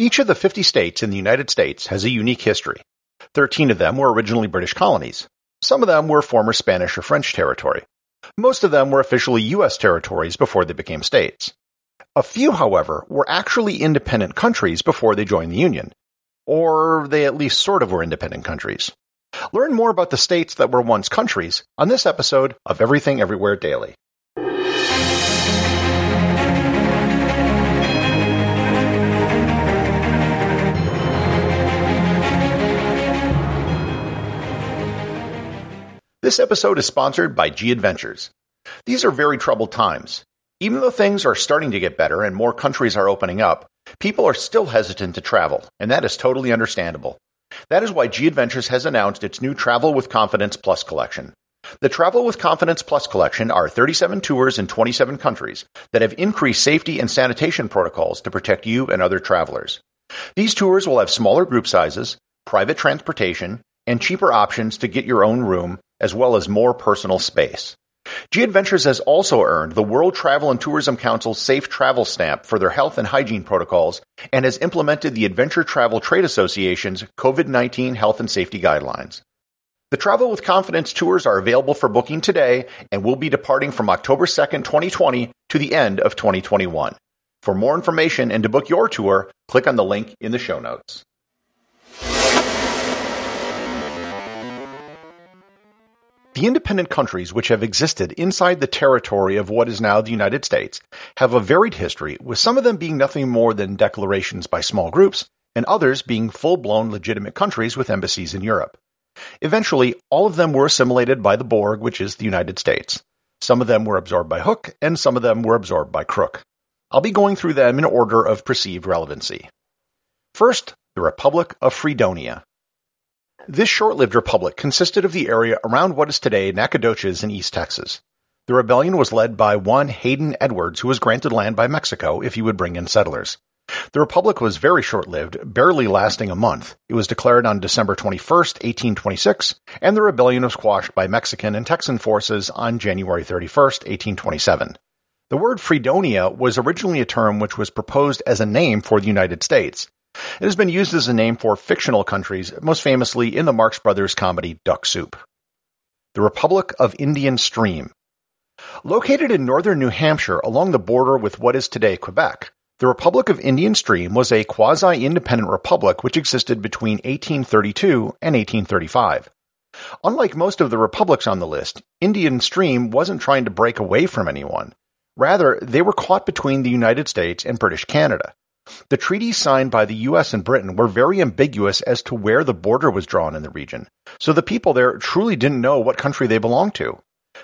Each of the 50 states in the United States has a unique history. 13 of them were originally British colonies. Some of them were former Spanish or French territory. Most of them were officially U.S. territories before they became states. A few, however, were actually independent countries before they joined the Union. Or they at least sort of were independent countries. Learn more about the states that were once countries on this episode of Everything Everywhere Daily. This episode is sponsored by G Adventures. These are very troubled times. Even though things are starting to get better and more countries are opening up, people are still hesitant to travel, and that is totally understandable. That is why G Adventures has announced its new Travel with Confidence Plus collection. The Travel with Confidence Plus collection are 37 tours in 27 countries that have increased safety and sanitation protocols to protect you and other travelers. These tours will have smaller group sizes, private transportation, and cheaper options to get your own room, as well as more personal space. G Adventures has also earned the World Travel and Tourism Council's Safe Travel Stamp for their health and hygiene protocols and has implemented the Adventure Travel Trade Association's COVID-19 health and safety guidelines. The Travel with Confidence tours are available for booking today and will be departing from October 2nd, 2020 to the end of 2021. For more information and to book your tour, click on the link in the show notes. The independent countries which have existed inside the territory of what is now the United States have a varied history, with some of them being nothing more than declarations by small groups, and others being full-blown legitimate countries with embassies in Europe. Eventually, all of them were assimilated by the Borg, which is the United States. Some of them were absorbed by hook, and some of them were absorbed by crook. I'll be going through them in order of perceived relevancy. First, the Republic of Fredonia. This short-lived republic consisted of the area around what is today Nacogdoches in East Texas. The rebellion was led by one Hayden Edwards, who was granted land by Mexico if he would bring in settlers. The republic was very short-lived, barely lasting a month. It was declared on December 21, 1826, and the rebellion was quashed by Mexican and Texan forces on January 31, 1827. The word Fredonia was originally a term which was proposed as a name for the United States, it has been used as a name for fictional countries, most famously in the Marx Brothers comedy Duck Soup. The Republic of Indian Stream. Located in northern New Hampshire along the border with what is today Quebec, the Republic of Indian Stream was a quasi-independent republic which existed between 1832 and 1835. Unlike most of the republics on the list, Indian Stream wasn't trying to break away from anyone. Rather, they were caught between the United States and British Canada. The treaties signed by the US and Britain were very ambiguous as to where the border was drawn in the region, so the people there truly didn't know what country they belonged to.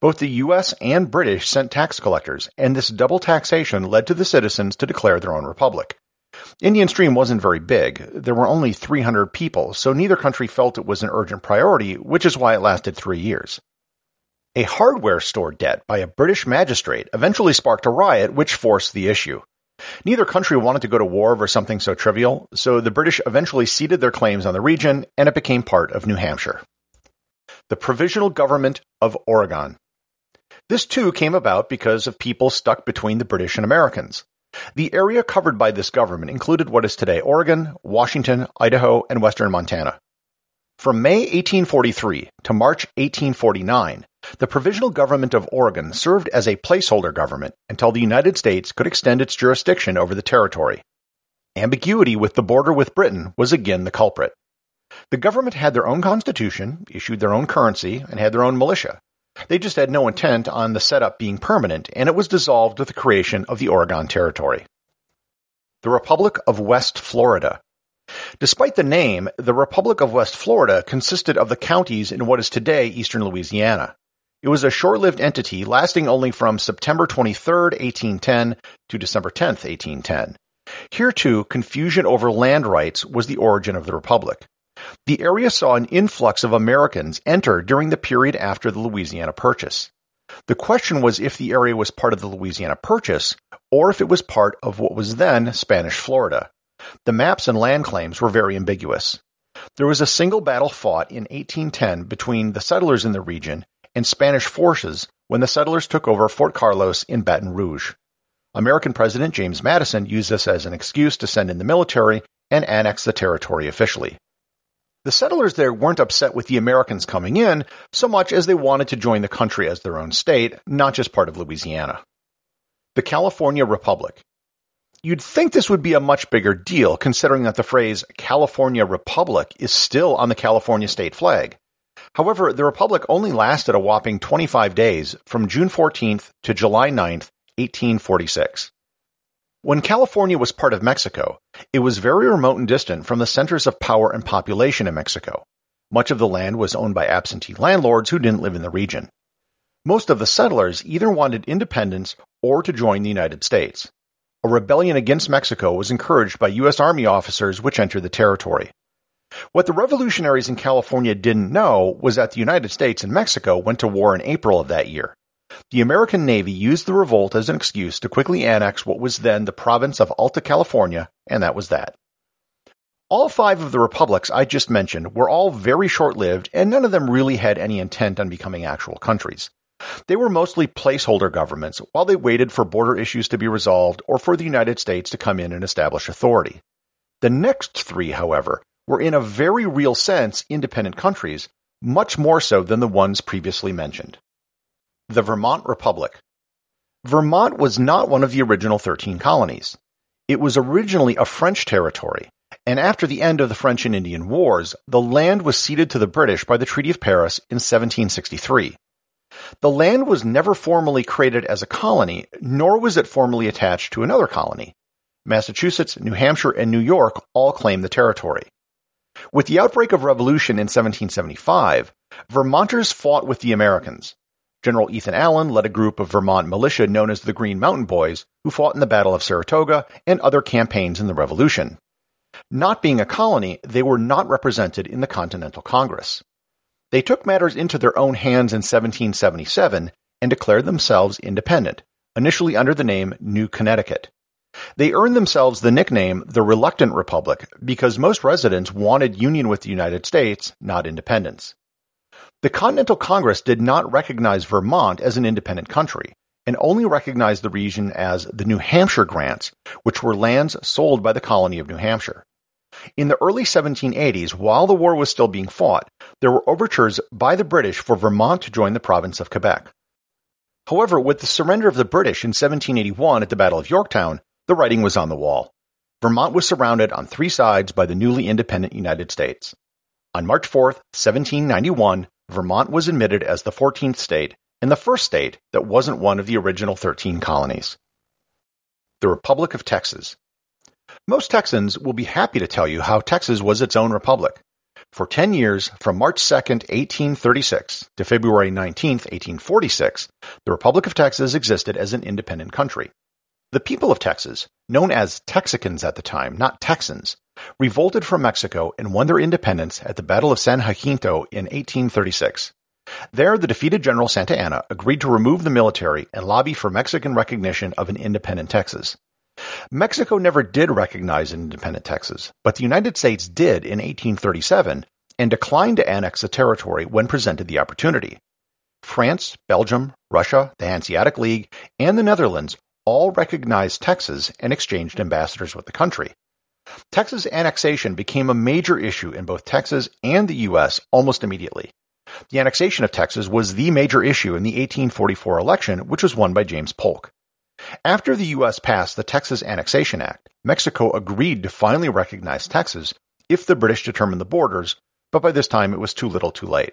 Both the US and British sent tax collectors, and this double taxation led to the citizens to declare their own republic. Indian Stream wasn't very big. There were only 300 people, so neither country felt it was an urgent priority, which is why it lasted three years. A hardware store debt by a British magistrate eventually sparked a riot which forced the issue. Neither country wanted to go to war over something so trivial, so the British eventually ceded their claims on the region and it became part of New Hampshire. The Provisional Government of Oregon. This too came about because of people stuck between the British and Americans. The area covered by this government included what is today Oregon, Washington, Idaho, and western Montana. From May 1843 to March 1849, the Provisional Government of Oregon served as a placeholder government until the United States could extend its jurisdiction over the territory. Ambiguity with the border with Britain was again the culprit. The government had their own constitution, issued their own currency, and had their own militia. They just had no intent on the setup being permanent, and it was dissolved with the creation of the Oregon Territory. The Republic of West Florida. Despite the name, the Republic of West Florida consisted of the counties in what is today eastern Louisiana. It was a short-lived entity lasting only from September 23, 1810 to December 10, 1810. Here too, confusion over land rights was the origin of the Republic. The area saw an influx of Americans enter during the period after the Louisiana Purchase. The question was if the area was part of the Louisiana Purchase or if it was part of what was then Spanish Florida. The maps and land claims were very ambiguous. There was a single battle fought in 1810 between the settlers in the region and Spanish forces when the settlers took over Fort Carlos in Baton Rouge. American President James Madison used this as an excuse to send in the military and annex the territory officially. The settlers there weren't upset with the Americans coming in so much as they wanted to join the country as their own state, not just part of Louisiana. The California Republic. You'd think this would be a much bigger deal considering that the phrase California Republic is still on the California state flag. However, the Republic only lasted a whopping 25 days from June 14th to July 9th, 1846. When California was part of Mexico, it was very remote and distant from the centers of power and population in Mexico. Much of the land was owned by absentee landlords who didn't live in the region. Most of the settlers either wanted independence or to join the United States. A rebellion against Mexico was encouraged by U.S. Army officers which entered the territory. What the revolutionaries in California didn't know was that the United States and Mexico went to war in April of that year. The American Navy used the revolt as an excuse to quickly annex what was then the province of Alta California, and that was that. All five of the republics I just mentioned were all very short-lived, and none of them really had any intent on becoming actual countries. They were mostly placeholder governments while they waited for border issues to be resolved or for the United States to come in and establish authority. The next three, however, were in a very real sense independent countries, much more so than the ones previously mentioned. The Vermont Republic. Vermont was not one of the original 13 colonies. It was originally a French territory, and after the end of the French and Indian Wars, the land was ceded to the British by the Treaty of Paris in 1763. The land was never formally created as a colony, nor was it formally attached to another colony. Massachusetts, New Hampshire, and New York all claimed the territory. With the outbreak of revolution in 1775, Vermonters fought with the Americans. General Ethan Allen led a group of Vermont militia known as the Green Mountain Boys, who fought in the Battle of Saratoga and other campaigns in the Revolution. Not being a colony, they were not represented in the Continental Congress. They took matters into their own hands in 1777 and declared themselves independent, initially under the name New Connecticut. They earned themselves the nickname the Reluctant Republic because most residents wanted union with the United States, not independence. The Continental Congress did not recognize Vermont as an independent country and only recognized the region as the New Hampshire Grants, which were lands sold by the colony of New Hampshire. In the early 1780s, while the war was still being fought, there were overtures by the British for Vermont to join the province of Quebec. However, with the surrender of the British in 1781 at the Battle of Yorktown, the writing was on the wall. Vermont was surrounded on three sides by the newly independent United States. On March 4, 1791, Vermont was admitted as the 14th state and the first state that wasn't one of the original 13 colonies. The Republic of Texas. Most Texans will be happy to tell you how Texas was its own republic. For 10 years, from March 2, 1836 to February 19, 1846, the Republic of Texas existed as an independent country. The people of Texas, known as Texicans at the time, not Texans, revolted from Mexico and won their independence at the Battle of San Jacinto in 1836. There, the defeated General Santa Anna agreed to remove the military and lobby for Mexican recognition of an independent Texas. Mexico never did recognize an independent Texas, but the United States did in 1837 and declined to annex the territory when presented the opportunity. France, Belgium, Russia, the Hanseatic League, and the Netherlands all recognized Texas and exchanged ambassadors with the country. Texas annexation became a major issue in both Texas and the U.S. almost immediately. The annexation of Texas was the major issue in the 1844 election, which was won by James Polk. After the U.S. passed the Texas Annexation Act, Mexico agreed to finally recognize Texas if the British determined the borders, but by this time it was too little too late.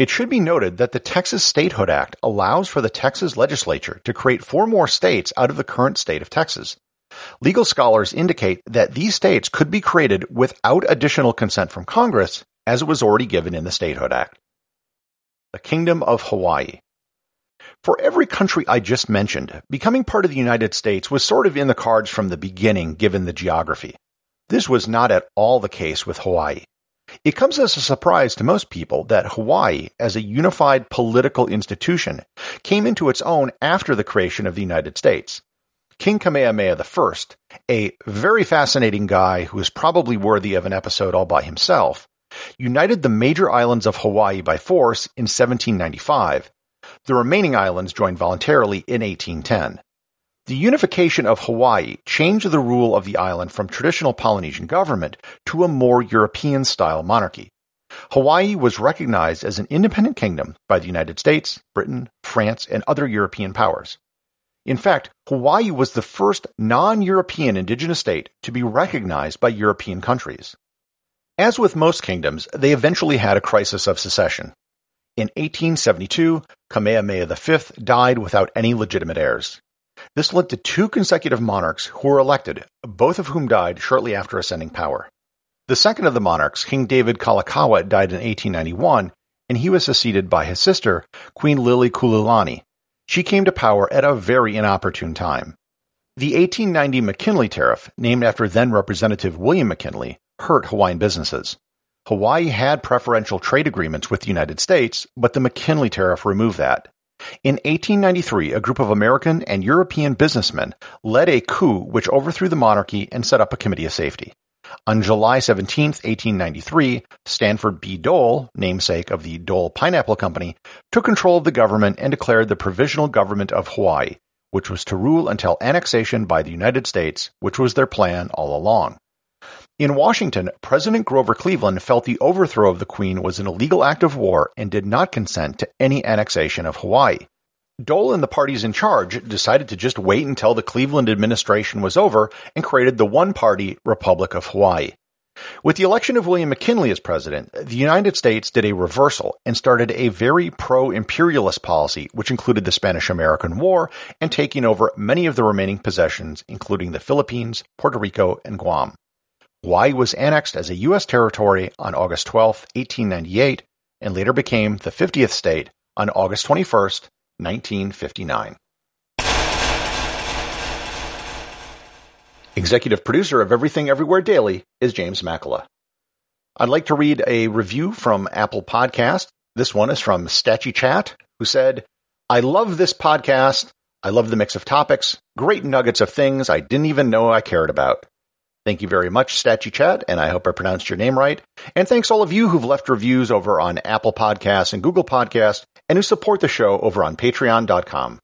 It should be noted that the Texas Statehood Act allows for the Texas legislature to create four more states out of the current state of Texas. Legal scholars indicate that these states could be created without additional consent from Congress, as it was already given in the Statehood Act. The Kingdom of Hawaii. For every country I just mentioned, becoming part of the United States was sort of in the cards from the beginning given the geography. This was not at all the case with Hawaii. It comes as a surprise to most people that Hawaii, as a unified political institution, came into its own after the creation of the United States. King Kamehameha I, a very fascinating guy who is probably worthy of an episode all by himself, united the major islands of Hawaii by force in 1795. The remaining islands joined voluntarily in 1810. The unification of Hawaii changed the rule of the island from traditional Polynesian government to a more European style monarchy. Hawaii was recognized as an independent kingdom by the United States, Britain, France, and other European powers. In fact, Hawaii was the first non-European indigenous state to be recognized by European countries. As with most kingdoms, they eventually had a crisis of secession. In 1872, Kamehameha V died without any legitimate heirs. This led to two consecutive monarchs who were elected, both of whom died shortly after ascending power. The second of the monarchs, King David Kalakaua, died in 1891, and he was succeeded by his sister, Queen Liliuokalani. She came to power at a very inopportune time. The 1890 McKinley Tariff, named after then Representative William McKinley, hurt Hawaiian businesses. Hawaii had preferential trade agreements with the United States, but the McKinley Tariff removed that. In 1893, a group of American and European businessmen led a coup which overthrew the monarchy and set up a committee of safety. On July 17, 1893, Sanford B. Dole, namesake of the Dole Pineapple Company, took control of the government and declared the Provisional Government of Hawaii, which was to rule until annexation by the United States, which was their plan all along. In Washington, President Grover Cleveland felt the overthrow of the Queen was an illegal act of war and did not consent to any annexation of Hawaii. Dole and the parties in charge decided to just wait until the Cleveland administration was over and created the one-party Republic of Hawaii. With the election of William McKinley as president, the United States did a reversal and started a very pro-imperialist policy, which included the Spanish-American War and taking over many of the remaining possessions, including the Philippines, Puerto Rico, and Guam. Hawaii was annexed as a U.S. territory on August 12, 1898, and later became the 50th state on August 21, 1959. Executive producer of Everything Everywhere Daily is James Makkyla. I'd like to read a review from Apple Podcast. This one is from Statchy Chat, who said, I love this podcast. I love the mix of topics, great nuggets of things I didn't even know I cared about. Thank you very much, Statue Chat, and I hope I pronounced your name right. And thanks all of you who've left reviews over on Apple Podcasts and Google Podcasts and who support the show over on patreon.com.